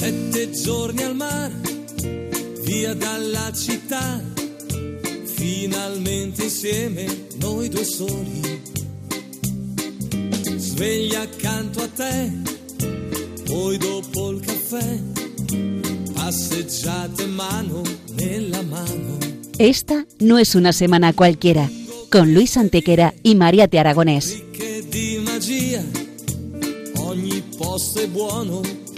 Sette giorni al mare, via dalla città, finalmente insieme noi due soli. Sveglia accanto a te, poi dopo il caffè, passeggiate mano nella mano. Esta no es una semana cualquiera, con Luis Antequera y Mariate Aragonés. Ricche di magia, ogni posto è buono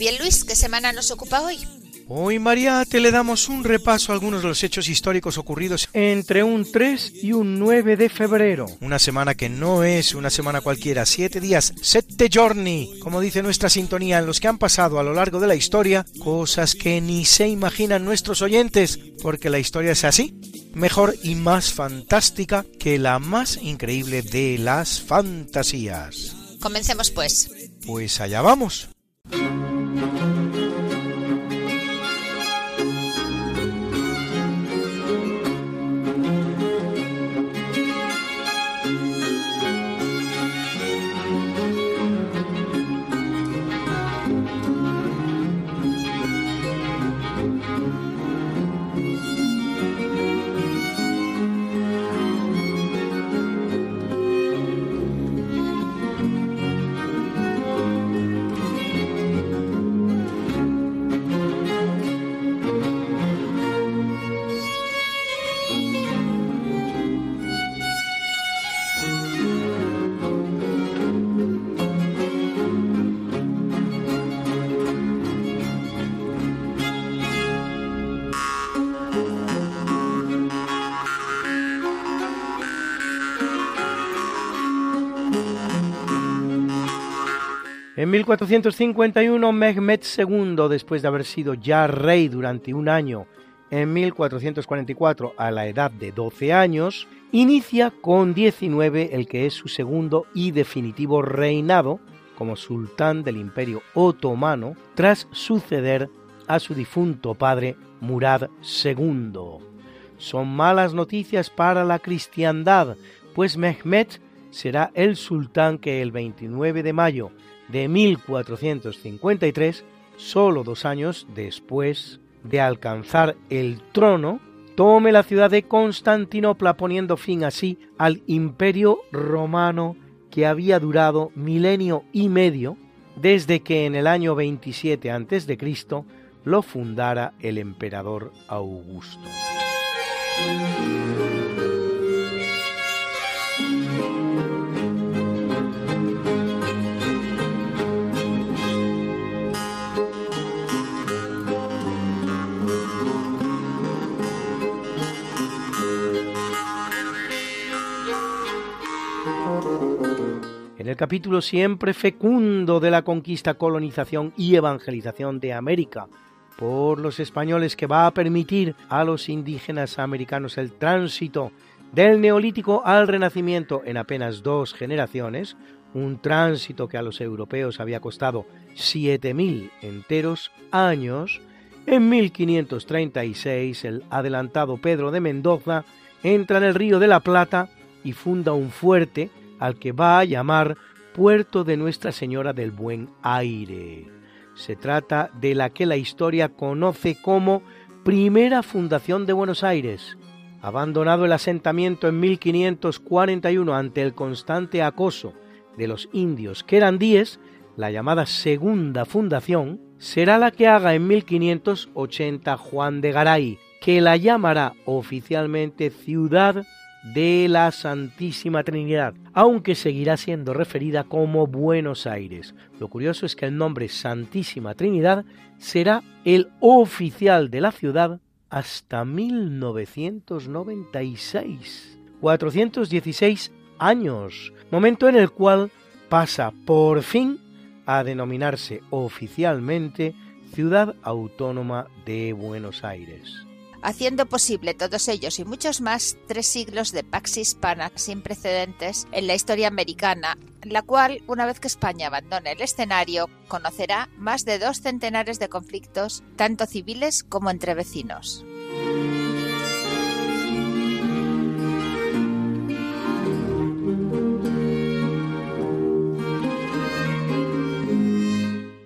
Bien, Luis, ¿qué semana nos ocupa hoy? Hoy, Mariate, le damos un repaso a algunos de los hechos históricos ocurridos entre un 3 y un 9 de febrero. Una semana que no es una semana cualquiera, siete días, sette giorni, como dice nuestra sintonía, en los que han pasado a lo largo de la historia cosas que ni se imaginan nuestros oyentes, porque la historia es así, mejor y más fantástica que la más increíble de las fantasías. Comencemos pues. Pues allá vamos. En 1451, Mehmed II, después de haber sido ya rey durante un año, en 1444, a la edad de 12 años, inicia con 19 el que es su segundo y definitivo reinado como sultán del Imperio Otomano, tras suceder a su difunto padre Murad II. Son malas noticias para la cristiandad, pues Mehmed será el sultán que el 29 de mayo de 1453, solo dos años después de alcanzar el trono, tome la ciudad de Constantinopla poniendo fin así al imperio romano que había durado milenio y medio desde que en el año 27 a.C. lo fundara el emperador Augusto. Capítulo siempre fecundo de la conquista, colonización y evangelización de América por los españoles que va a permitir a los indígenas americanos el tránsito del neolítico al renacimiento en apenas dos generaciones, un tránsito que a los europeos había costado 7.000 enteros años, en 1536 el adelantado Pedro de Mendoza entra en el río de la Plata y funda un fuerte al que va a llamar Puerto de Nuestra Señora del Buen Aire. Se trata de la que la historia conoce como Primera Fundación de Buenos Aires. Abandonado el asentamiento en 1541 ante el constante acoso de los indios querandíes, la llamada Segunda Fundación será la que haga en 1580 Juan de Garay, que la llamará oficialmente Ciudad de la Santísima Trinidad, aunque seguirá siendo referida como Buenos Aires. Lo curioso es que el nombre Santísima Trinidad será el oficial de la ciudad hasta 1996. 416 años, momento en el cual pasa por fin a denominarse oficialmente Ciudad Autónoma de Buenos Aires haciendo posible todos ellos y muchos más tres siglos de pax hispana sin precedentes en la historia americana, la cual, una vez que España abandone el escenario, conocerá más de dos centenares de conflictos, tanto civiles como entre vecinos.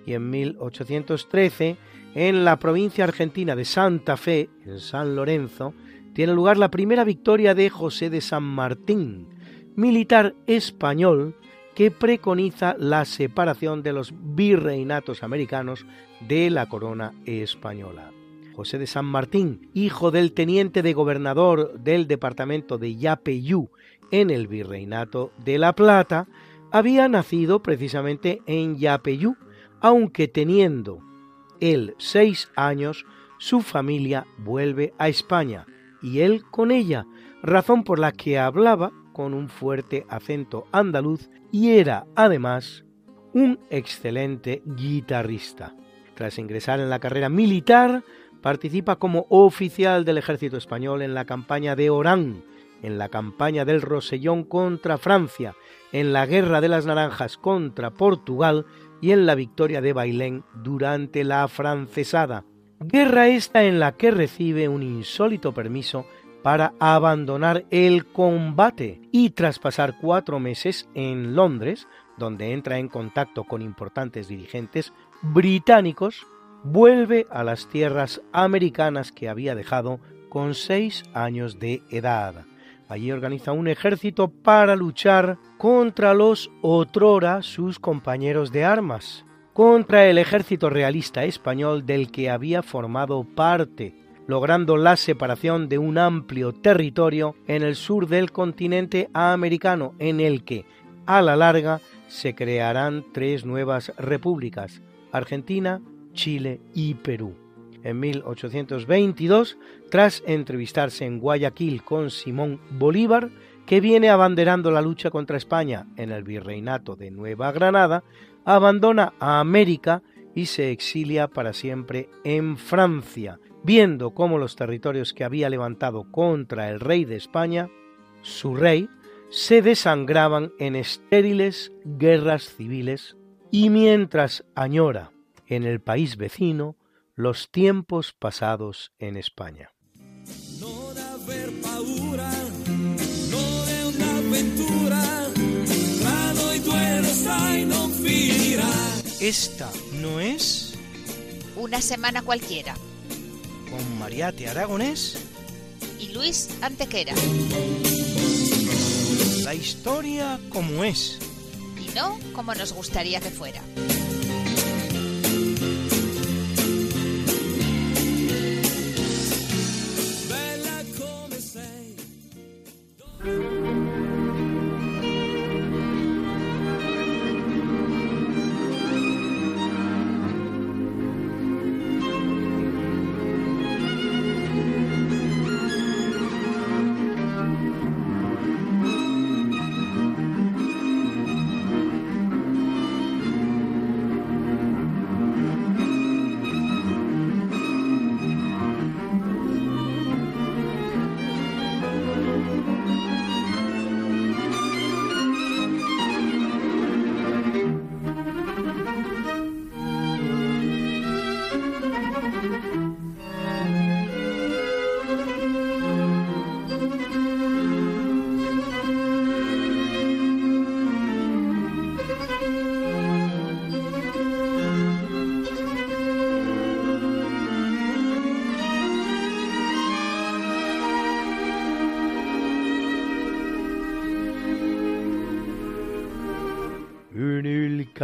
Y en 1813 en la provincia argentina de Santa Fe, en San Lorenzo, tiene lugar la primera victoria de José de San Martín, militar español que preconiza la separación de los virreinatos americanos de la corona española. José de San Martín, hijo del teniente de gobernador del departamento de Yapeyú en el virreinato de La Plata, había nacido precisamente en Yapeyú, aunque teniendo él seis años, su familia vuelve a España y él con ella, razón por la que hablaba con un fuerte acento andaluz y era además un excelente guitarrista. Tras ingresar en la carrera militar, participa como oficial del ejército español en la campaña de Orán, en la campaña del Rosellón contra Francia, en la Guerra de las Naranjas contra Portugal y en la victoria de Bailén durante la francesada. Guerra esta en la que recibe un insólito permiso para abandonar el combate y tras pasar cuatro meses en Londres, donde entra en contacto con importantes dirigentes británicos, vuelve a las tierras americanas que había dejado con seis años de edad. Allí organiza un ejército para luchar contra los otrora sus compañeros de armas, contra el ejército realista español del que había formado parte, logrando la separación de un amplio territorio en el sur del continente americano, en el que, a la larga, se crearán tres nuevas repúblicas, Argentina, Chile y Perú en 1822, tras entrevistarse en Guayaquil con Simón Bolívar, que viene abanderando la lucha contra España en el virreinato de Nueva Granada, abandona a América y se exilia para siempre en Francia, viendo cómo los territorios que había levantado contra el rey de España, su rey, se desangraban en estériles guerras civiles y mientras añora en el país vecino los tiempos pasados en España. Esta no es una semana cualquiera. Con Mariate Aragonés y Luis Antequera. La historia como es. Y no como nos gustaría que fuera.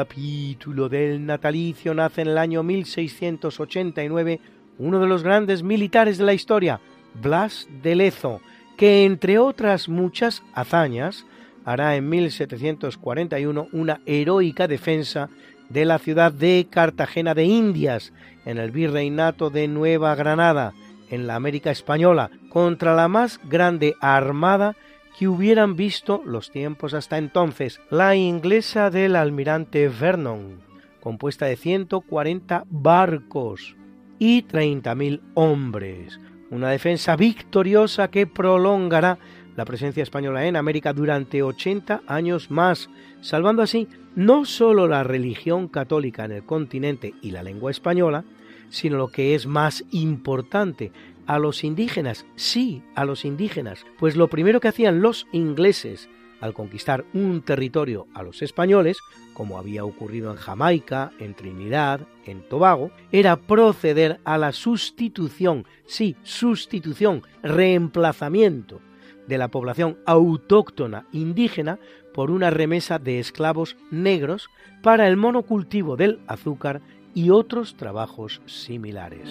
Capítulo del natalicio nace en el año 1689 uno de los grandes militares de la historia, Blas de Lezo, que entre otras muchas hazañas hará en 1741 una heroica defensa de la ciudad de Cartagena de Indias, en el virreinato de Nueva Granada, en la América española, contra la más grande armada que hubieran visto los tiempos hasta entonces. La inglesa del almirante Vernon, compuesta de 140 barcos y 30.000 hombres. Una defensa victoriosa que prolongará la presencia española en América durante 80 años más, salvando así no sólo la religión católica en el continente y la lengua española, sino lo que es más importante, a los indígenas, sí, a los indígenas, pues lo primero que hacían los ingleses al conquistar un territorio a los españoles, como había ocurrido en Jamaica, en Trinidad, en Tobago, era proceder a la sustitución, sí, sustitución, reemplazamiento de la población autóctona indígena por una remesa de esclavos negros para el monocultivo del azúcar y otros trabajos similares.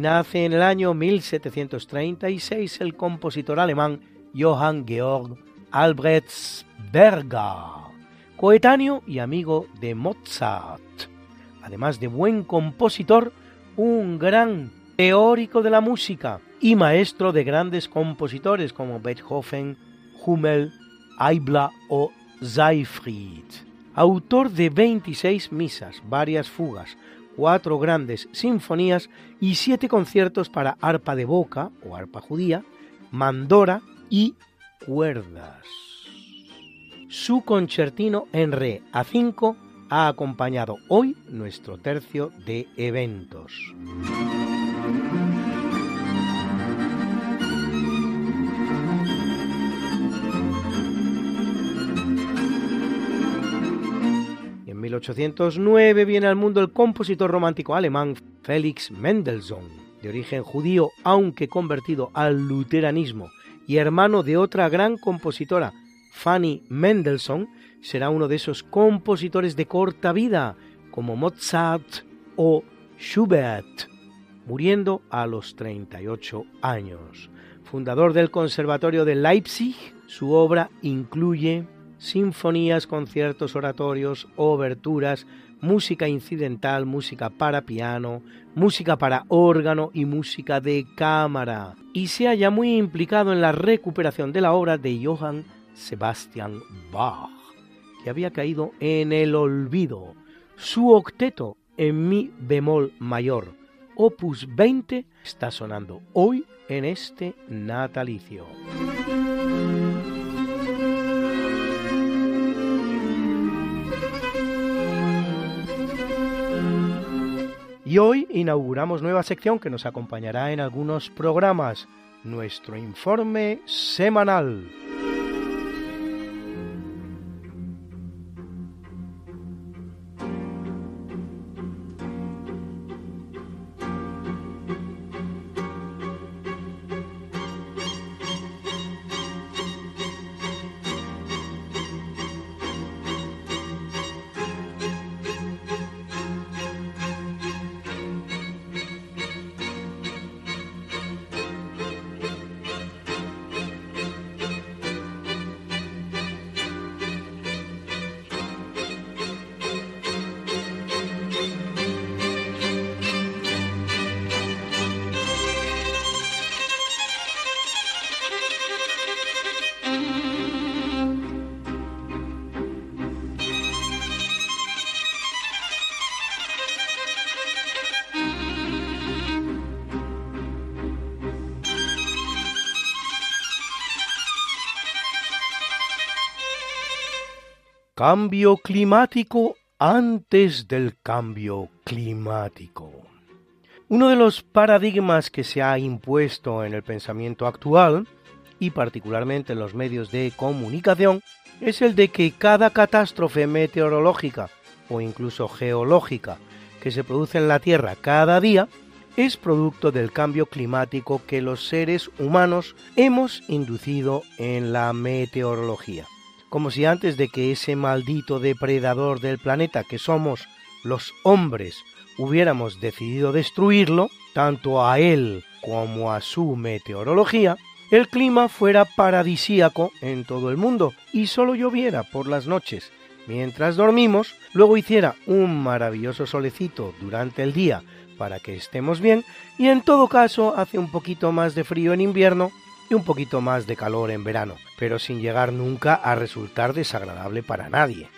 Nace en el año 1736 el compositor alemán Johann Georg Albrechtsberger coetáneo y amigo de Mozart. Además de buen compositor, un gran teórico de la música y maestro de grandes compositores como Beethoven, Hummel, Eibler o Seyfried. Autor de 26 misas, varias fugas, cuatro grandes sinfonías y siete conciertos para arpa de boca o arpa judía, mandora y cuerdas. Su concertino en re a 5 ha acompañado hoy nuestro tercio de eventos. 1809 viene al mundo el compositor romántico alemán Felix Mendelssohn, de origen judío aunque convertido al luteranismo y hermano de otra gran compositora, Fanny Mendelssohn será uno de esos compositores de corta vida, como Mozart o Schubert, muriendo a los 38 años. Fundador del Conservatorio de Leipzig, su obra incluye sinfonías, conciertos, oratorios, oberturas, música incidental, música para piano, música para órgano y música de cámara, y se halla muy implicado en la recuperación de la obra de Johann Sebastian Bach, que había caído en el olvido. Su octeto en mi bemol mayor, opus 20, está sonando hoy en este natalicio. Y hoy inauguramos nueva sección que nos acompañará en algunos programas, nuestro informe semanal. Cambio climático antes del cambio climático. Uno de los paradigmas que se ha impuesto en el pensamiento actual, y particularmente en los medios de comunicación, es el de que cada catástrofe meteorológica o incluso geológica que se produce en la Tierra cada día es producto del cambio climático que los seres humanos hemos inducido en la meteorología como si antes de que ese maldito depredador del planeta que somos los hombres hubiéramos decidido destruirlo, tanto a él como a su meteorología, el clima fuera paradisíaco en todo el mundo y solo lloviera por las noches, mientras dormimos, luego hiciera un maravilloso solecito durante el día para que estemos bien y en todo caso hace un poquito más de frío en invierno y un poquito más de calor en verano, pero sin llegar nunca a resultar desagradable para nadie.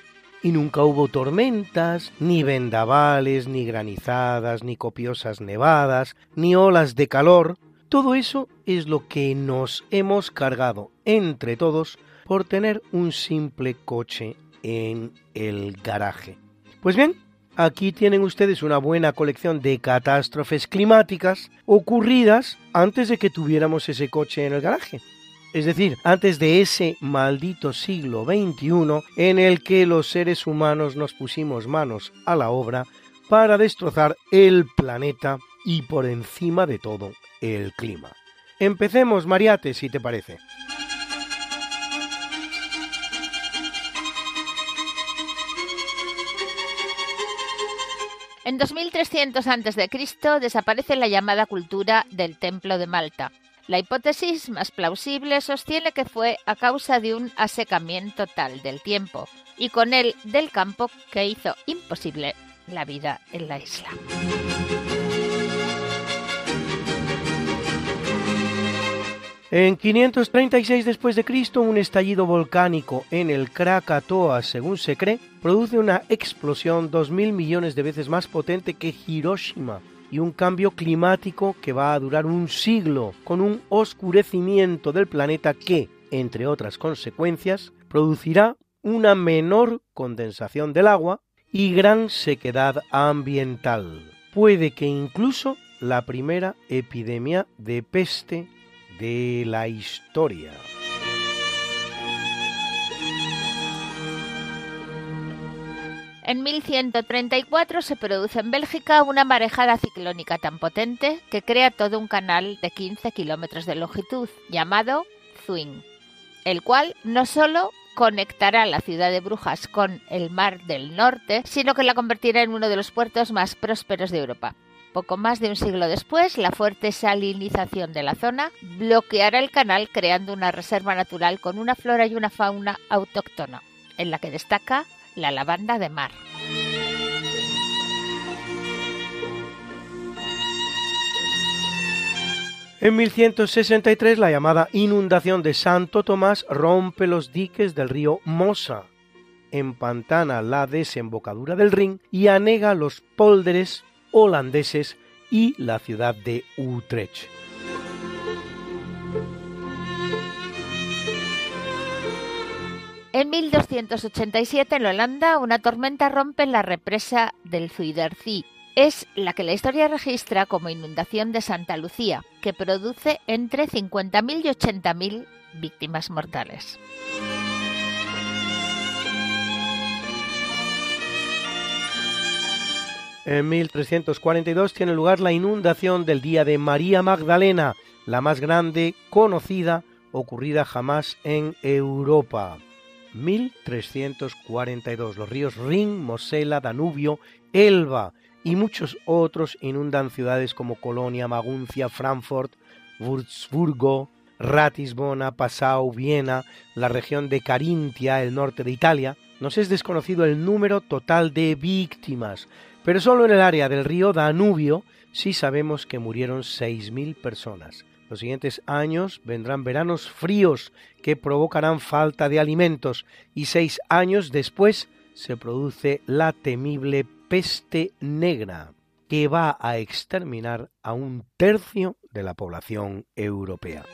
Y nunca hubo tormentas, ni vendavales, ni granizadas, ni copiosas nevadas, ni olas de calor. Todo eso es lo que nos hemos cargado entre todos por tener un simple coche en el garaje. Pues bien, aquí tienen ustedes una buena colección de catástrofes climáticas ocurridas antes de que tuviéramos ese coche en el garaje. Es decir, antes de ese maldito siglo XXI en el que los seres humanos nos pusimos manos a la obra para destrozar el planeta y por encima de todo el clima. Empecemos, Mariate, si te parece. En 2300 a.C. desaparece la llamada cultura del Templo de Malta. La hipótesis más plausible sostiene que fue a causa de un asecamiento tal del tiempo y con él del campo que hizo imposible la vida en la isla. En 536 después de Cristo, un estallido volcánico en el Krakatoa, según se cree, produce una explosión dos mil millones de veces más potente que Hiroshima y un cambio climático que va a durar un siglo, con un oscurecimiento del planeta que, entre otras consecuencias, producirá una menor condensación del agua y gran sequedad ambiental. Puede que incluso la primera epidemia de peste de la historia. En 1134 se produce en Bélgica una marejada ciclónica tan potente que crea todo un canal de 15 kilómetros de longitud llamado Zwing, el cual no solo conectará la ciudad de Brujas con el Mar del Norte, sino que la convertirá en uno de los puertos más prósperos de Europa. Poco más de un siglo después, la fuerte salinización de la zona bloqueará el canal creando una reserva natural con una flora y una fauna autóctona, en la que destaca la lavanda de mar. En 1163 la llamada inundación de Santo Tomás rompe los diques del río Mosa, empantana la desembocadura del Rin y anega los pólderes holandeses y la ciudad de Utrecht. En 1287 en Holanda una tormenta rompe la represa del Zuiderzee. Es la que la historia registra como inundación de Santa Lucía, que produce entre 50.000 y 80.000 víctimas mortales. En 1342 tiene lugar la inundación del día de María Magdalena, la más grande conocida ocurrida jamás en Europa. 1342 los ríos Rin, Mosela, Danubio, Elba y muchos otros inundan ciudades como Colonia, Maguncia, Frankfurt, Würzburgo, Ratisbona, Passau, Viena, la región de Carintia, el norte de Italia. Nos es desconocido el número total de víctimas, pero solo en el área del río Danubio sí sabemos que murieron 6.000 personas. Los siguientes años vendrán veranos fríos que provocarán falta de alimentos y seis años después se produce la temible peste negra que va a exterminar a un tercio de la población europea.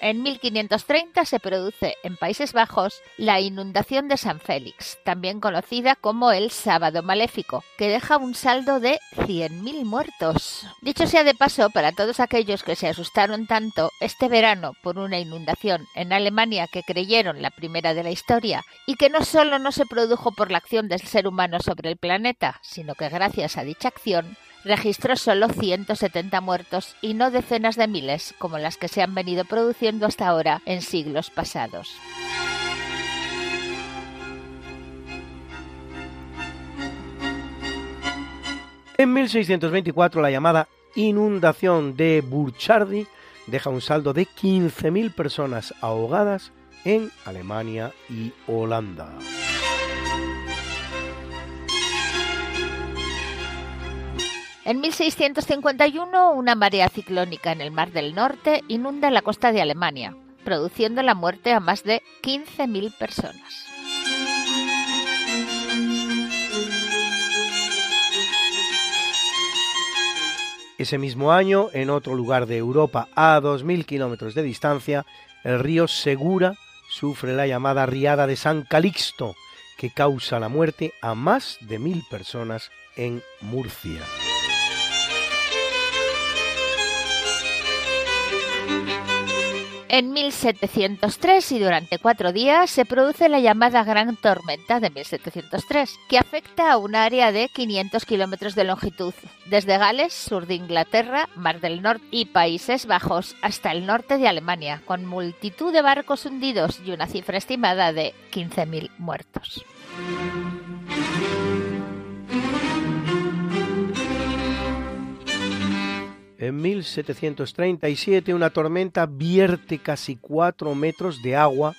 En 1530 se produce en Países Bajos la inundación de San Félix, también conocida como el Sábado Maléfico, que deja un saldo de 100.000 muertos. Dicho sea de paso, para todos aquellos que se asustaron tanto este verano por una inundación en Alemania que creyeron la primera de la historia y que no solo no se produjo por la acción del ser humano sobre el planeta, sino que gracias a dicha acción registró solo 170 muertos y no decenas de miles como las que se han venido produciendo hasta ahora en siglos pasados. En 1624 la llamada inundación de Burchardi deja un saldo de 15.000 personas ahogadas en Alemania y Holanda. En 1651, una marea ciclónica en el Mar del Norte inunda la costa de Alemania, produciendo la muerte a más de 15.000 personas. Ese mismo año, en otro lugar de Europa a 2.000 kilómetros de distancia, el río Segura sufre la llamada riada de San Calixto, que causa la muerte a más de mil personas en Murcia. En 1703 y durante cuatro días se produce la llamada Gran Tormenta de 1703, que afecta a un área de 500 kilómetros de longitud, desde Gales, sur de Inglaterra, Mar del Norte y Países Bajos hasta el norte de Alemania, con multitud de barcos hundidos y una cifra estimada de 15.000 muertos. En 1737 una tormenta vierte casi 4 metros de agua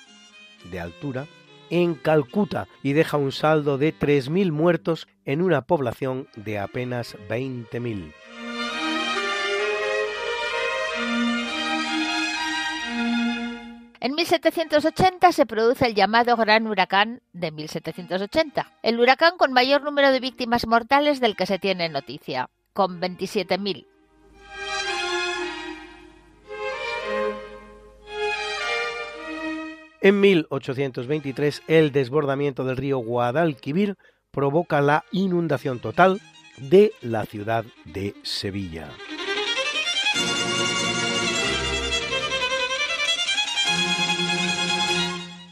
de altura en Calcuta y deja un saldo de 3.000 muertos en una población de apenas 20.000. En 1780 se produce el llamado Gran Huracán de 1780, el huracán con mayor número de víctimas mortales del que se tiene noticia, con 27.000. En 1823, el desbordamiento del río Guadalquivir provoca la inundación total de la ciudad de Sevilla.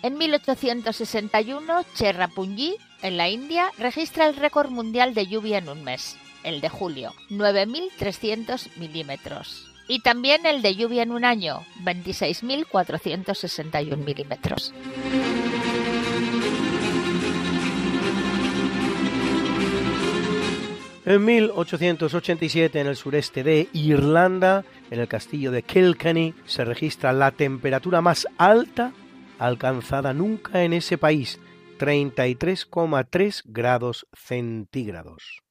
En 1861, Cherrapunji, en la India, registra el récord mundial de lluvia en un mes, el de julio, 9.300 milímetros y también el de lluvia en un año, 26.461 milímetros. En 1887, en el sureste de Irlanda, en el castillo de Kilkenny, se registra la temperatura más alta alcanzada nunca en ese país, 33,3 grados centígrados.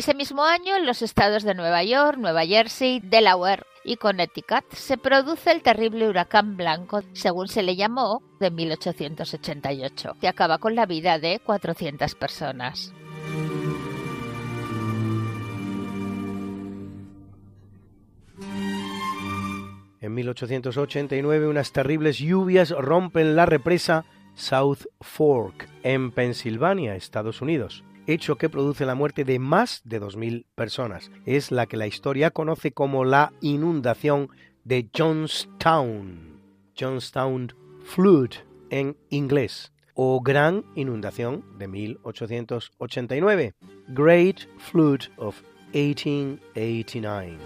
Ese mismo año, en los estados de Nueva York, Nueva Jersey, Delaware y Connecticut, se produce el terrible huracán blanco, según se le llamó, de 1888, que acaba con la vida de 400 personas. En 1889 unas terribles lluvias rompen la represa South Fork en Pensilvania, Estados Unidos hecho que produce la muerte de más de 2.000 personas. Es la que la historia conoce como la inundación de Johnstown, Johnstown Flood en inglés, o Gran Inundación de 1889, Great Flood of 1889.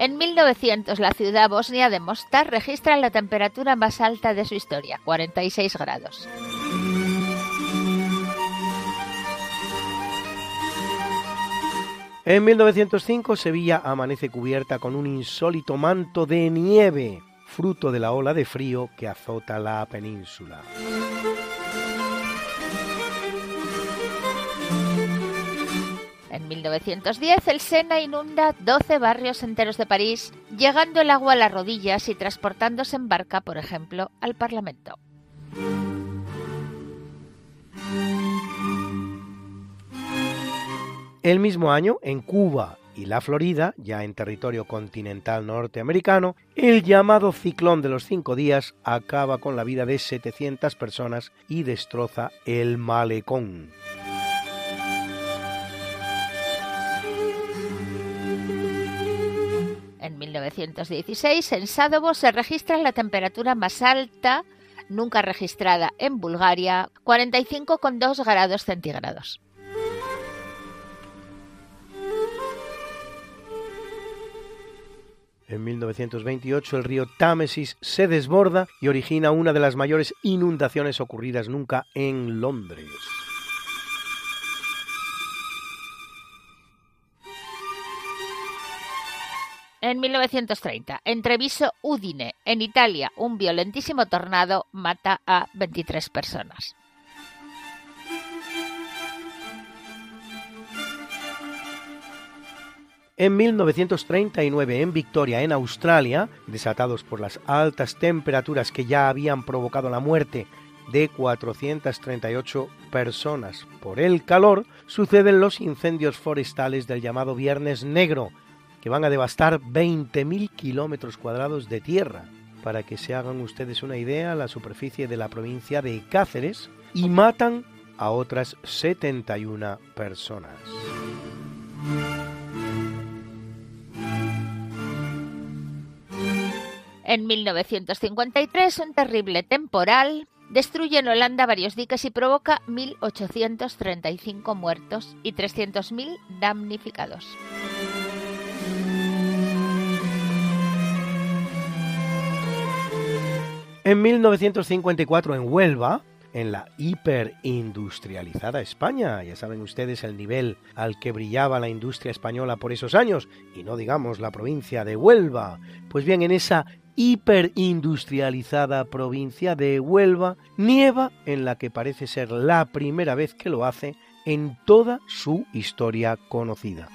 En 1900, la ciudad bosnia de Mostar registra la temperatura más alta de su historia, 46 grados. En 1905, Sevilla amanece cubierta con un insólito manto de nieve, fruto de la ola de frío que azota la península. En 1910 el Sena inunda 12 barrios enteros de París, llegando el agua a las rodillas y transportándose en barca, por ejemplo, al Parlamento. El mismo año, en Cuba y la Florida, ya en territorio continental norteamericano, el llamado ciclón de los cinco días acaba con la vida de 700 personas y destroza el malecón. 1916, en Sádovo se registra la temperatura más alta nunca registrada en Bulgaria, 45,2 grados centígrados. En 1928 el río Támesis se desborda y origina una de las mayores inundaciones ocurridas nunca en Londres. En 1930, en Treviso, Udine, en Italia, un violentísimo tornado mata a 23 personas. En 1939, en Victoria, en Australia, desatados por las altas temperaturas que ya habían provocado la muerte de 438 personas por el calor, suceden los incendios forestales del llamado Viernes Negro, que van a devastar 20.000 kilómetros cuadrados de tierra. Para que se hagan ustedes una idea, la superficie de la provincia de Cáceres y matan a otras 71 personas. En 1953, un terrible temporal destruye en Holanda varios diques y provoca 1.835 muertos y 300.000 damnificados. En 1954 en Huelva, en la hiperindustrializada España, ya saben ustedes el nivel al que brillaba la industria española por esos años, y no digamos la provincia de Huelva, pues bien, en esa hiperindustrializada provincia de Huelva nieva en la que parece ser la primera vez que lo hace en toda su historia conocida.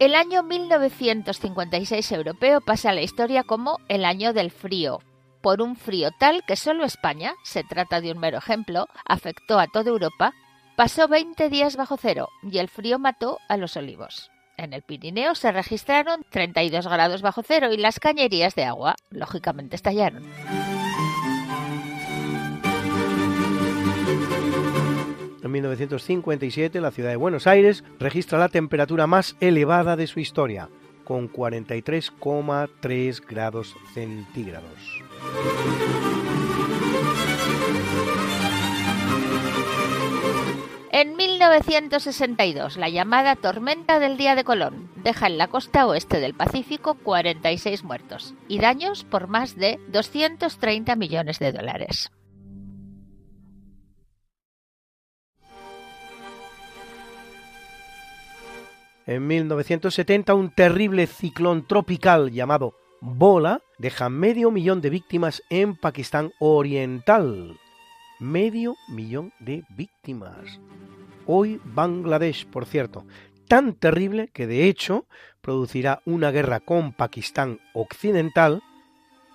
El año 1956 europeo pasa a la historia como el año del frío, por un frío tal que solo España, se trata de un mero ejemplo, afectó a toda Europa, pasó 20 días bajo cero y el frío mató a los olivos. En el Pirineo se registraron 32 grados bajo cero y las cañerías de agua, lógicamente, estallaron. En 1957, la ciudad de Buenos Aires registra la temperatura más elevada de su historia, con 43,3 grados centígrados. En 1962, la llamada tormenta del Día de Colón deja en la costa oeste del Pacífico 46 muertos y daños por más de 230 millones de dólares. En 1970 un terrible ciclón tropical llamado Bola deja medio millón de víctimas en Pakistán Oriental. Medio millón de víctimas. Hoy Bangladesh, por cierto, tan terrible que de hecho producirá una guerra con Pakistán Occidental,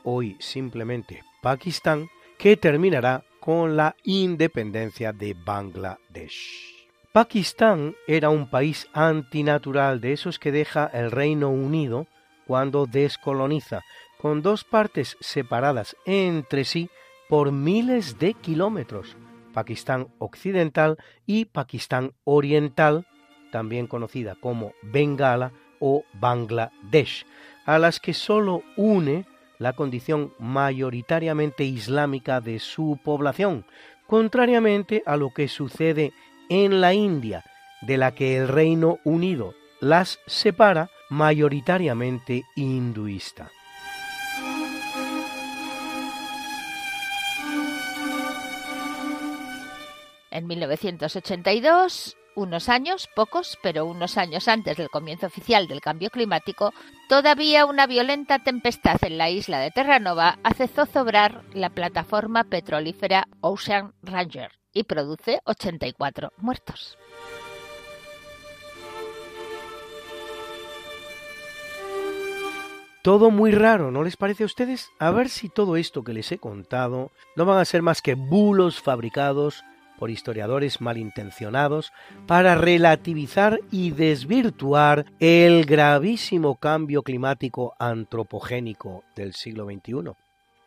hoy simplemente Pakistán, que terminará con la independencia de Bangladesh. Pakistán era un país antinatural de esos que deja el Reino Unido cuando descoloniza, con dos partes separadas entre sí por miles de kilómetros, Pakistán Occidental y Pakistán Oriental, también conocida como Bengala o Bangladesh, a las que sólo une la condición mayoritariamente islámica de su población, contrariamente a lo que sucede en la India, de la que el Reino Unido las separa, mayoritariamente hinduista. En 1982, unos años, pocos, pero unos años antes del comienzo oficial del cambio climático, todavía una violenta tempestad en la isla de Terranova hace zozobrar la plataforma petrolífera Ocean Ranger, y produce 84 muertos. Todo muy raro, ¿no les parece a ustedes? A ver si todo esto que les he contado no van a ser más que bulos fabricados por historiadores malintencionados para relativizar y desvirtuar el gravísimo cambio climático antropogénico del siglo XXI.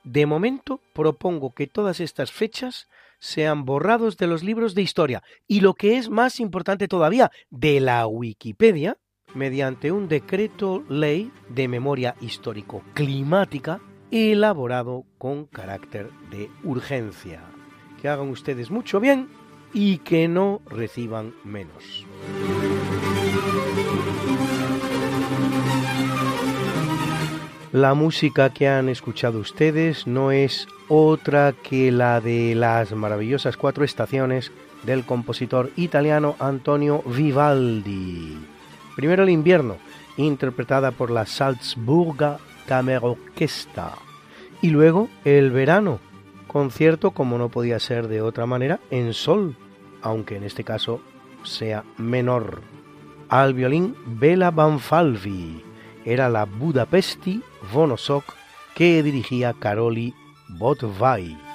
De momento propongo que todas estas fechas sean borrados de los libros de historia y lo que es más importante todavía, de la Wikipedia, mediante un decreto ley de memoria histórico climática elaborado con carácter de urgencia. Que hagan ustedes mucho bien y que no reciban menos. La música que han escuchado ustedes no es otra que la de las maravillosas cuatro estaciones del compositor italiano Antonio Vivaldi. Primero el invierno, interpretada por la Salzburger Kammerorchester. Y luego el verano, concierto como no podía ser de otra manera en sol, aunque en este caso sea menor. Al violín Bela Banfalvi era la Budapesti Vonosok que dirigía Karoli Botvai.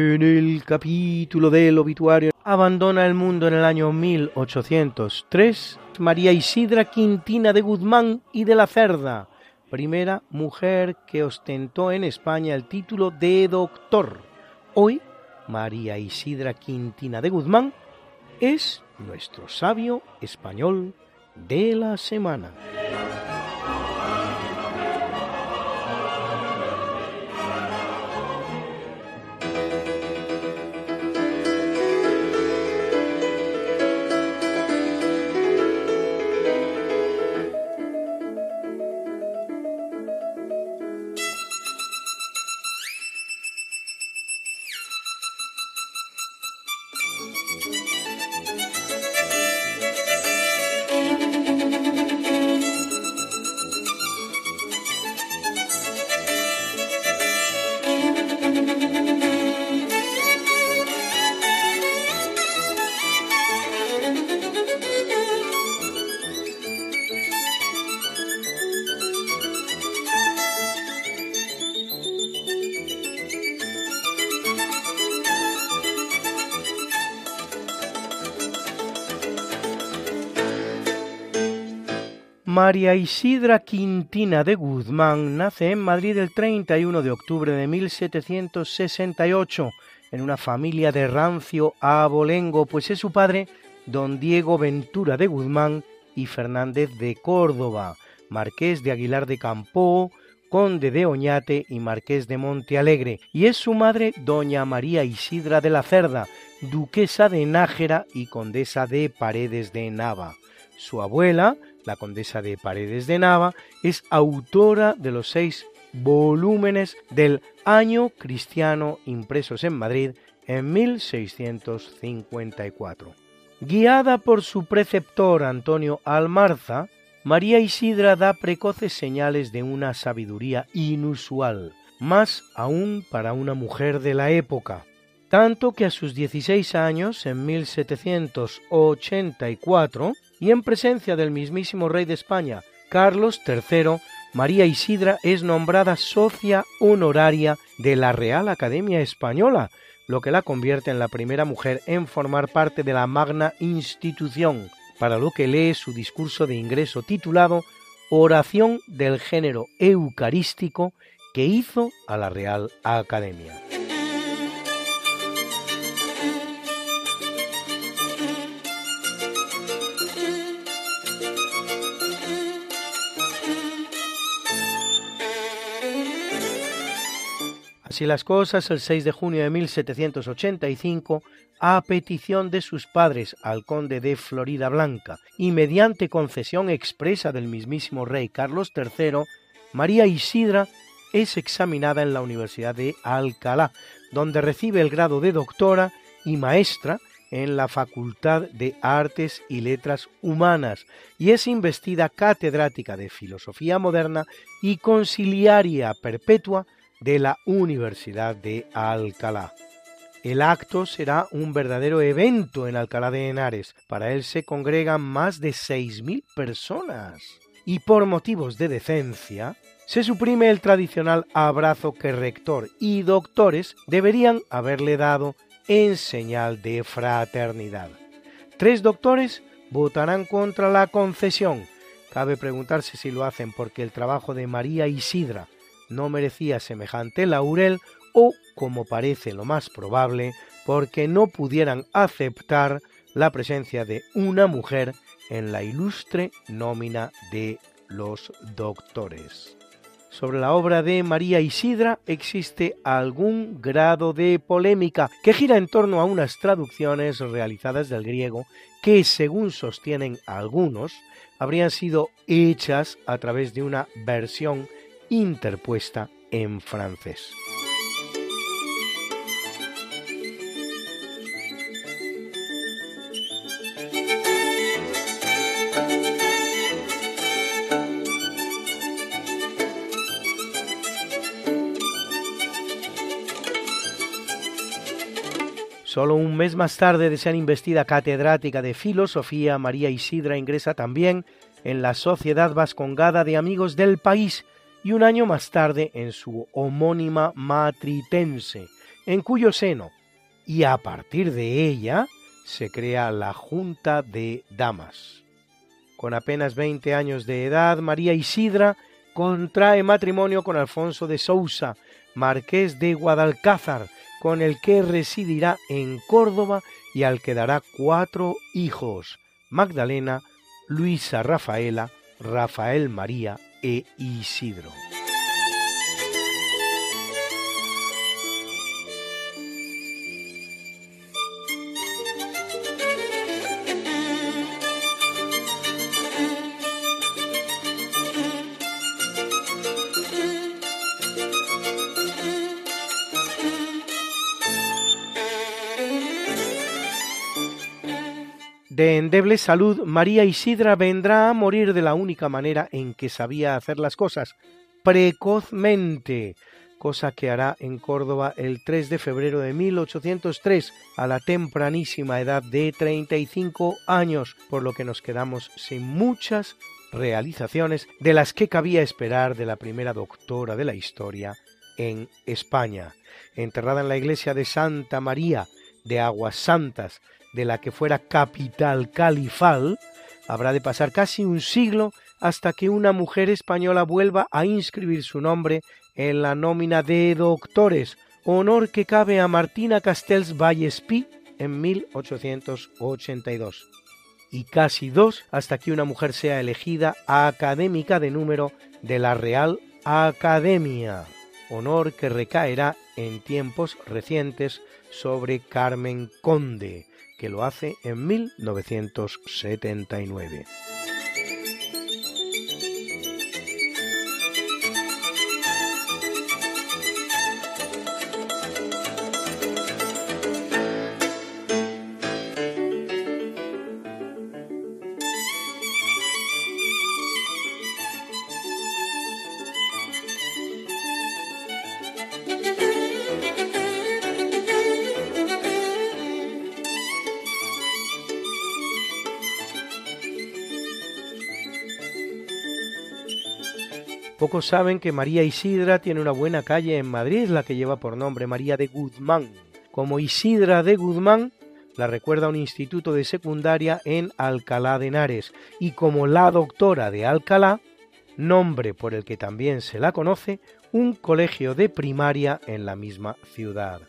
En el capítulo del obituario abandona el mundo en el año 1803 María Isidra Quintina de Guzmán y de la Cerda, primera mujer que ostentó en España el título de doctor. Hoy, María Isidra Quintina de Guzmán es nuestro sabio español de la semana. María Isidra Quintina de Guzmán nace en Madrid el 31 de octubre de 1768 en una familia de rancio abolengo, pues es su padre don Diego Ventura de Guzmán y Fernández de Córdoba, marqués de Aguilar de Campoo, conde de Oñate y marqués de Monte Alegre, y es su madre doña María Isidra de la Cerda, duquesa de Nájera y condesa de Paredes de Nava. Su abuela, la condesa de Paredes de Nava, es autora de los seis volúmenes del Año Cristiano impresos en Madrid en 1654. Guiada por su preceptor Antonio Almarza, María Isidra da precoces señales de una sabiduría inusual, más aún para una mujer de la época, tanto que a sus 16 años, en 1784, y en presencia del mismísimo rey de España, Carlos III, María Isidra es nombrada socia honoraria de la Real Academia Española, lo que la convierte en la primera mujer en formar parte de la magna institución, para lo que lee su discurso de ingreso titulado Oración del género eucarístico que hizo a la Real Academia. Así las cosas, el 6 de junio de 1785, a petición de sus padres al conde de Florida Blanca y mediante concesión expresa del mismísimo rey Carlos III, María Isidra es examinada en la Universidad de Alcalá, donde recibe el grado de doctora y maestra en la Facultad de Artes y Letras Humanas y es investida catedrática de Filosofía Moderna y conciliaria perpetua de la Universidad de Alcalá. El acto será un verdadero evento en Alcalá de Henares. Para él se congregan más de 6.000 personas. Y por motivos de decencia, se suprime el tradicional abrazo que rector y doctores deberían haberle dado en señal de fraternidad. Tres doctores votarán contra la concesión. Cabe preguntarse si lo hacen porque el trabajo de María Isidra no merecía semejante laurel o, como parece lo más probable, porque no pudieran aceptar la presencia de una mujer en la ilustre nómina de los doctores. Sobre la obra de María Isidra existe algún grado de polémica que gira en torno a unas traducciones realizadas del griego que, según sostienen algunos, habrían sido hechas a través de una versión interpuesta en francés. Solo un mes más tarde de ser investida catedrática de filosofía, María Isidra ingresa también en la Sociedad Vascongada de Amigos del País, y un año más tarde en su homónima Matritense, en cuyo seno, y a partir de ella, se crea la Junta de Damas. Con apenas 20 años de edad, María Isidra contrae matrimonio con Alfonso de Sousa, marqués de Guadalcázar, con el que residirá en Córdoba y al que dará cuatro hijos, Magdalena, Luisa Rafaela, Rafael María e Isidro. De endeble salud, María Isidra vendrá a morir de la única manera en que sabía hacer las cosas, precozmente, cosa que hará en Córdoba el 3 de febrero de 1803, a la tempranísima edad de 35 años, por lo que nos quedamos sin muchas realizaciones de las que cabía esperar de la primera doctora de la historia en España, enterrada en la iglesia de Santa María de Aguas Santas, de la que fuera capital califal, Habrá de pasar casi un siglo hasta que una mujer española vuelva a inscribir su nombre en la nómina de doctores, honor que cabe a Martina Castells Vallespí en 1882. Y casi dos hasta que una mujer sea elegida académica de número de la Real Academia, honor que recaerá en tiempos recientes sobre Carmen Conde, que lo hace en 1979. Pocos saben que María Isidra tiene una buena calle en Madrid, la que lleva por nombre María de Guzmán. Como Isidra de Guzmán, la recuerda un instituto de secundaria en Alcalá de Henares, y como la doctora de Alcalá, nombre por el que también se la conoce, un colegio de primaria en la misma ciudad.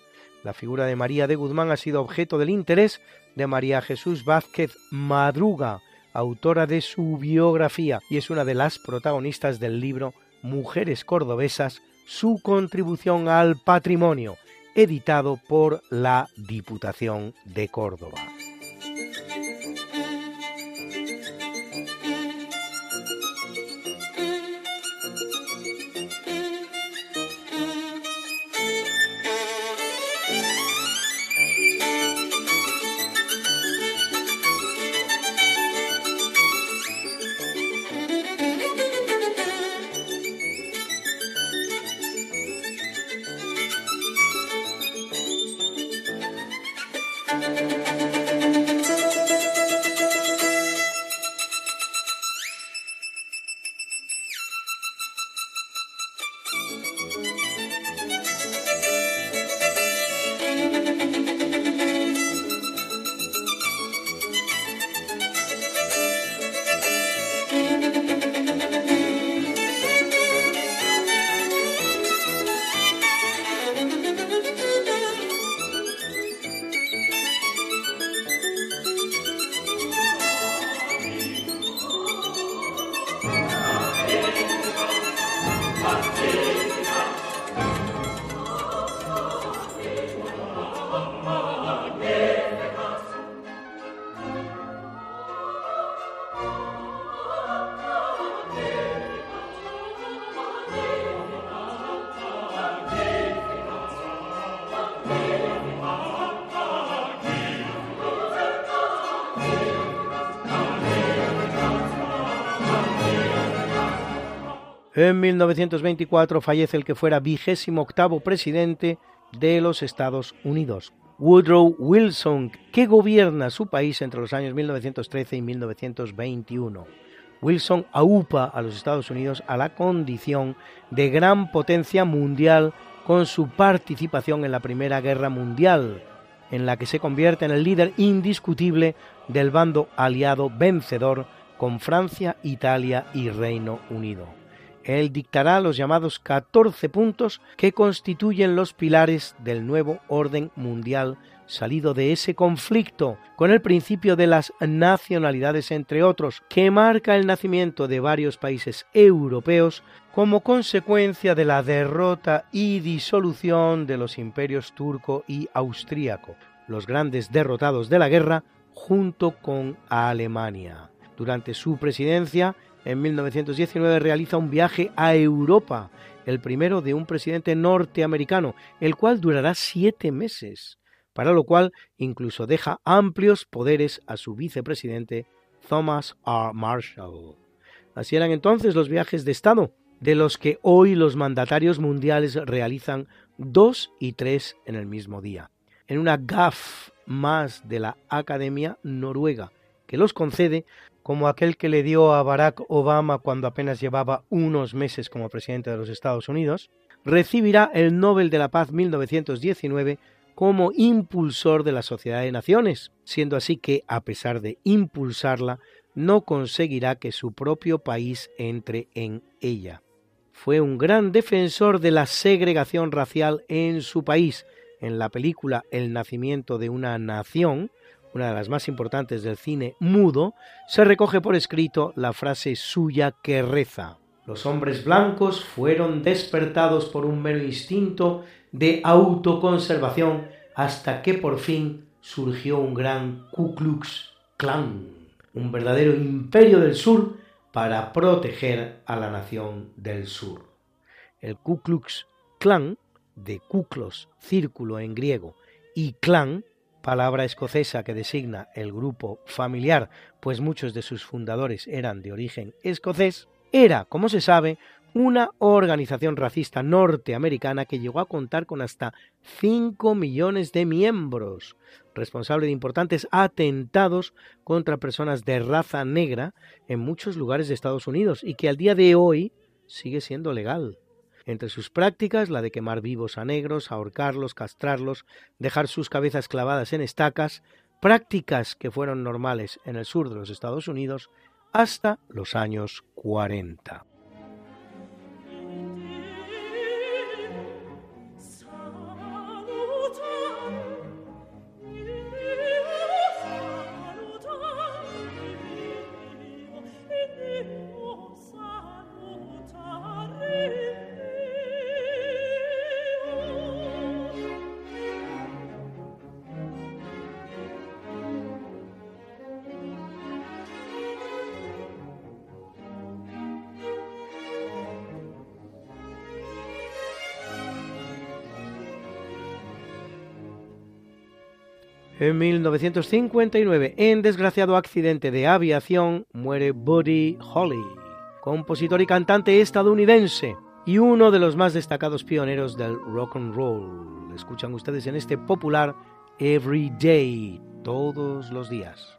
La figura de María de Guzmán ha sido objeto del interés de María Jesús Vázquez Madruga, autora de su biografía y es una de las protagonistas del libro Mujeres Cordobesas, su contribución al patrimonio, editado por la Diputación de Córdoba. En 1924 fallece el que fuera vigésimo octavo presidente de los Estados Unidos, Woodrow Wilson, que gobierna su país entre los años 1913 y 1921. Wilson aupa a los Estados Unidos a la condición de gran potencia mundial con su participación en la Primera Guerra Mundial, en la que se convierte en el líder indiscutible del bando aliado vencedor con Francia, Italia y Reino Unido. Él dictará los llamados 14 puntos que constituyen los pilares del nuevo orden mundial salido de ese conflicto con el principio de las nacionalidades, entre otros, que marca el nacimiento de varios países europeos como consecuencia de la derrota y disolución de los imperios turco y austríaco, los grandes derrotados de la guerra, junto con Alemania. Durante su presidencia, en 1919 realiza un viaje a Europa, el primero de un presidente norteamericano, el cual durará siete meses, para lo cual incluso deja amplios poderes a su vicepresidente Thomas R. Marshall. Así eran entonces los viajes de Estado, de los que hoy los mandatarios mundiales realizan dos y tres en el mismo día. En una GAF más de la Academia Noruega, que los concede como aquel que le dio a Barack Obama cuando apenas llevaba unos meses como presidente de los Estados Unidos, recibirá el Nobel de la Paz 1919 como impulsor de la Sociedad de Naciones, siendo así que, a pesar de impulsarla, no conseguirá que su propio país entre en ella. Fue un gran defensor de la segregación racial en su país. En la película El nacimiento de una nación, una de las más importantes del cine mudo, se recoge por escrito la frase suya que reza. Los hombres blancos fueron despertados por un mero instinto de autoconservación hasta que por fin surgió un gran Ku Klux Klan, un verdadero imperio del sur para proteger a la nación del sur. El Ku Klux Klan, de Kuklos, círculo en griego, y clan, palabra escocesa que designa el grupo familiar, pues muchos de sus fundadores eran de origen escocés, era, como se sabe, una organización racista norteamericana que llegó a contar con hasta 5 millones de miembros, responsable de importantes atentados contra personas de raza negra en muchos lugares de Estados Unidos y que al día de hoy sigue siendo legal. Entre sus prácticas, la de quemar vivos a negros, ahorcarlos, castrarlos, dejar sus cabezas clavadas en estacas, prácticas que fueron normales en el sur de los Estados Unidos hasta los años 40. En 1959, en desgraciado accidente de aviación, muere Buddy Holly, compositor y cantante estadounidense y uno de los más destacados pioneros del rock and roll. Escuchan ustedes en este popular Every Day, todos los días.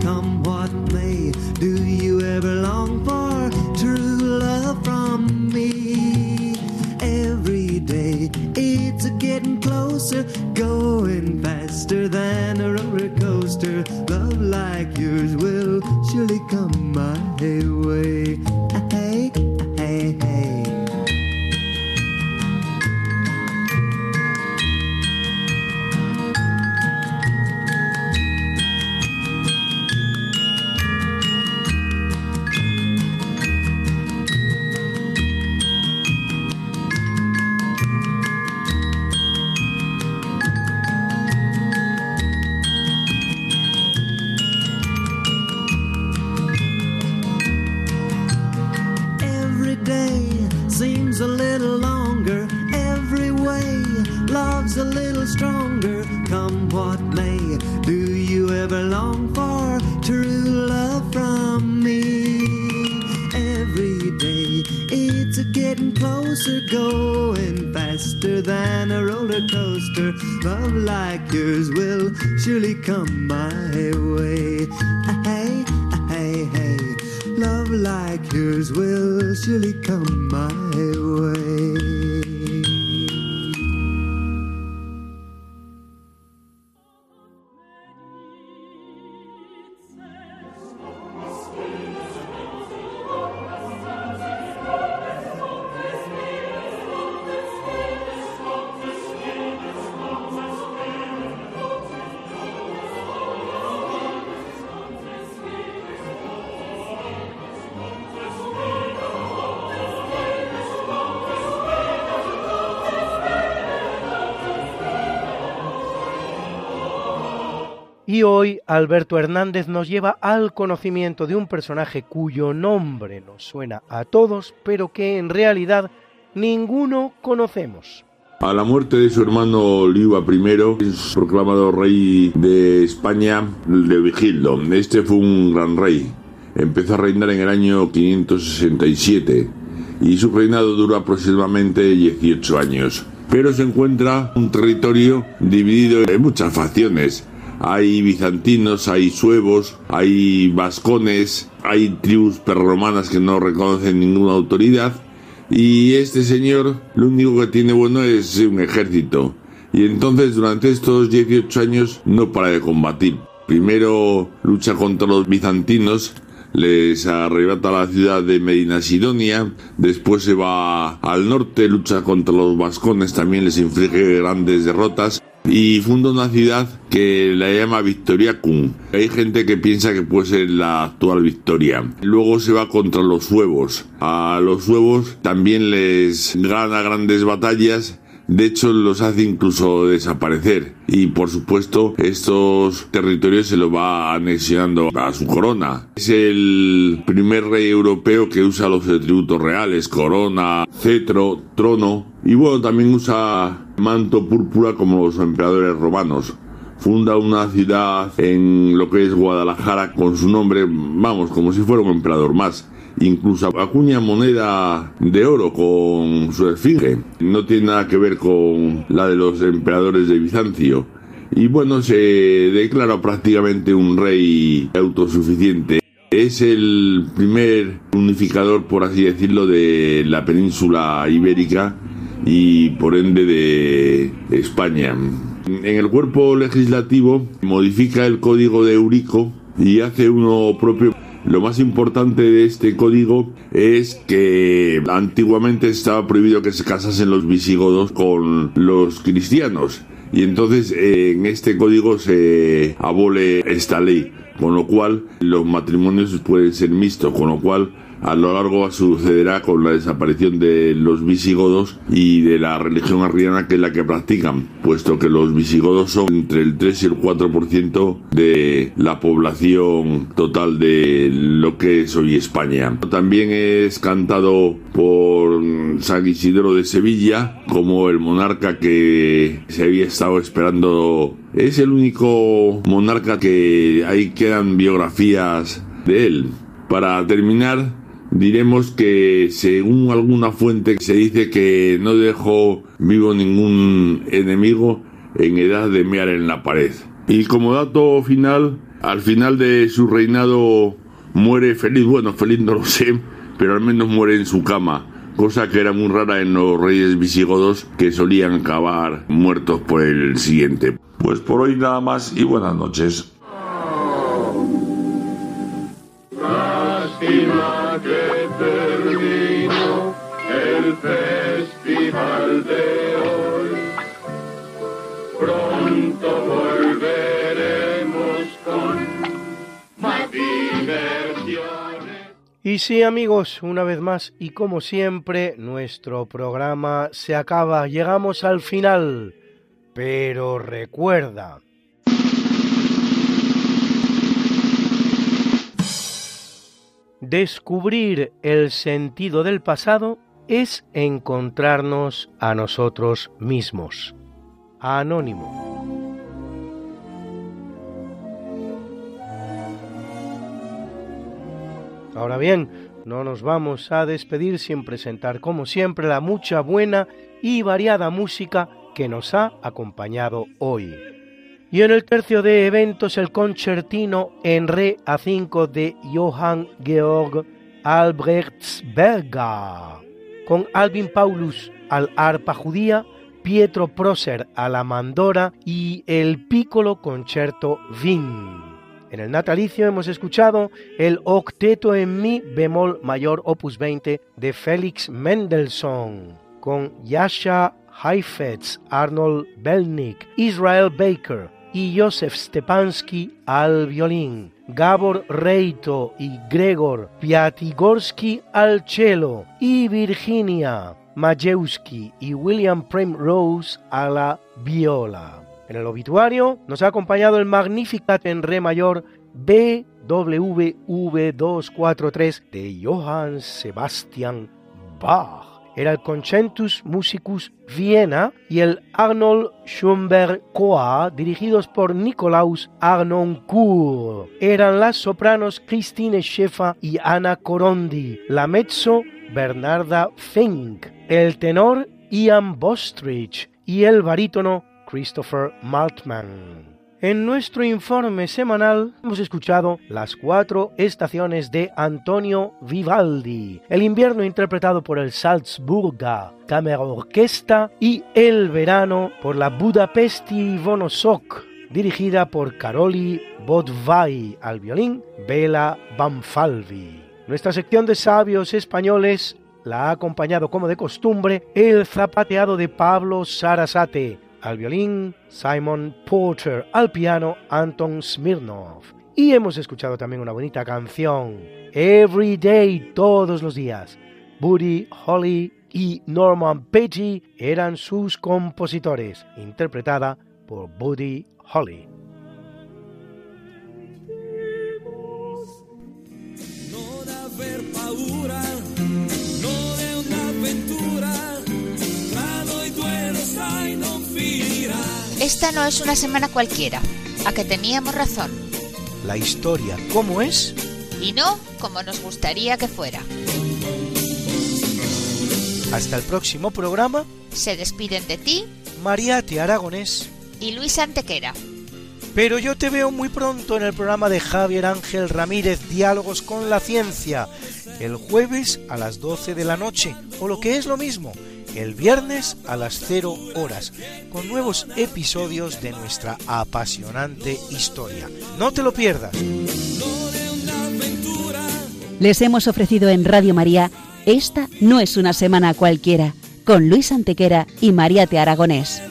Come what may. Do you ever long for true love from me? Every day it's getting closer, going faster than a Y hoy Alberto Hernández nos lleva al conocimiento de un personaje cuyo nombre nos suena a todos, pero que en realidad ninguno conocemos. A la muerte de su hermano Liua I, es proclamado rey de España de Vigildo. Este fue un gran rey. Empezó a reinar en el año 567 y su reinado duró aproximadamente 18 años. Pero se encuentra un territorio dividido en muchas facciones. Hay bizantinos, hay suevos, hay vascones, hay tribus perromanas que no reconocen ninguna autoridad y este señor lo único que tiene bueno es un ejército. Y entonces durante estos 18 años no para de combatir. Primero lucha contra los bizantinos, les arrebata la ciudad de Medina Sidonia, después se va al norte, lucha contra los vascones, también les inflige grandes derrotas y funda una ciudad que la llama Victoriacum. Hay gente que piensa que puede ser la actual Victoria. Luego se va contra los suevos. A los suevos también les gana grandes batallas de hecho los hace incluso desaparecer y por supuesto estos territorios se los va anexionando a su corona. Es el primer rey europeo que usa los atributos reales, corona, cetro, trono y bueno también usa manto púrpura como los emperadores romanos. Funda una ciudad en lo que es Guadalajara con su nombre, vamos, como si fuera un emperador más. Incluso acuña moneda de oro con su esfinge. No tiene nada que ver con la de los emperadores de Bizancio. Y bueno, se declara prácticamente un rey autosuficiente. Es el primer unificador, por así decirlo, de la península ibérica y por ende de España. En el cuerpo legislativo modifica el código de Eurico y hace uno propio. Lo más importante de este código es que antiguamente estaba prohibido que se casasen los visigodos con los cristianos. Y entonces en este código se abole esta ley, con lo cual los matrimonios pueden ser mixtos, con lo cual a lo largo sucederá con la desaparición de los visigodos y de la religión arriana que es la que practican, puesto que los visigodos son entre el 3 y el 4% de la población total de lo que es hoy España. También es cantado por San Isidro de Sevilla como el monarca que se había estado esperando. Es el único monarca que ahí quedan biografías de él. Para terminar, diremos que según alguna fuente se dice que no dejó vivo ningún enemigo en edad de mear en la pared. Y como dato final, al final de su reinado muere feliz, bueno, feliz no lo sé, pero al menos muere en su cama, cosa que era muy rara en los reyes visigodos que solían acabar muertos por el siguiente. Pues por hoy nada más y buenas noches. Y sí amigos, una vez más y como siempre, nuestro programa se acaba, llegamos al final. Pero recuerda, Descubrir el sentido del pasado es encontrarnos a nosotros mismos. Anónimo. Ahora bien, no nos vamos a despedir sin presentar como siempre la mucha buena y variada música que nos ha acompañado hoy. Y en el tercio de eventos el concertino en re A5 de Johann Georg Albrechtsberger, con Alvin Paulus al arpa judía, Pietro Proser a la mandora y el piccolo concerto Wien. En el natalicio hemos escuchado el octeto en mi bemol mayor opus 20 de Felix Mendelssohn, con Yasha Heifetz, Arnold Belnik, Israel Baker, y Josef Stepansky al violín, Gabor Reito y Gregor Piatigorsky al cello y Virginia Majewski y William Rose a la viola. En el obituario nos ha acompañado el Magnificat en re mayor BWV 243 de Johann Sebastian Bach era el Concentus Musicus Viena y el Arnold Schoenberg Choir, dirigidos por Nicolaus Arnoncourt. Eran las sopranos Christine Schäfer y Anna Corondi, la mezzo Bernarda Fink, el tenor Ian Bostrich y el barítono Christopher Maltman. En nuestro informe semanal hemos escuchado las cuatro estaciones de Antonio Vivaldi, el invierno interpretado por el Salzburga Kammerorchester y el verano por la Budapesti Vonosok, dirigida por Karoli Bodvai al violín, Bela Banfalvi. Nuestra sección de sabios españoles la ha acompañado como de costumbre el zapateado de Pablo Sarasate, al violín Simon Porter, al piano Anton Smirnov. Y hemos escuchado también una bonita canción, Every Day, todos los días. Buddy Holly y Norman Petty eran sus compositores, interpretada por Buddy Holly. Esta no es una semana cualquiera, a que teníamos razón. La historia, ¿cómo es? Y no como nos gustaría que fuera. Hasta el próximo programa. Se despiden de ti, Mariate Aragonés y Luis Antequera. Pero yo te veo muy pronto en el programa de Javier Ángel Ramírez, Diálogos con la Ciencia, el jueves a las 12 de la noche, o lo que es lo mismo, el viernes a las 0 horas, con nuevos episodios de nuestra apasionante historia. No te lo pierdas. Les hemos ofrecido en Radio María Esta no es una semana cualquiera, con Luis Antequera y María Te Aragonés.